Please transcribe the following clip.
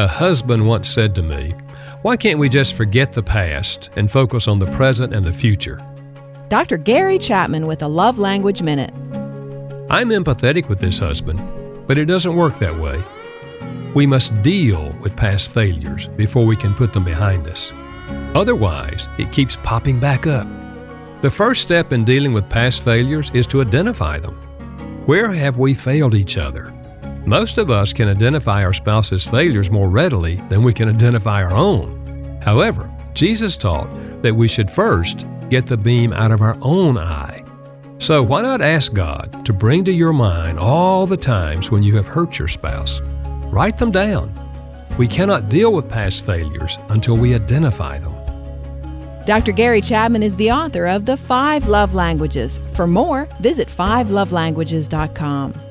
A husband once said to me, Why can't we just forget the past and focus on the present and the future? Dr. Gary Chapman with a Love Language Minute. I'm empathetic with this husband, but it doesn't work that way. We must deal with past failures before we can put them behind us. Otherwise, it keeps popping back up. The first step in dealing with past failures is to identify them. Where have we failed each other? Most of us can identify our spouse's failures more readily than we can identify our own. However, Jesus taught that we should first get the beam out of our own eye. So, why not ask God to bring to your mind all the times when you have hurt your spouse? Write them down. We cannot deal with past failures until we identify them. Dr. Gary Chapman is the author of The Five Love Languages. For more, visit fivelovelanguages.com.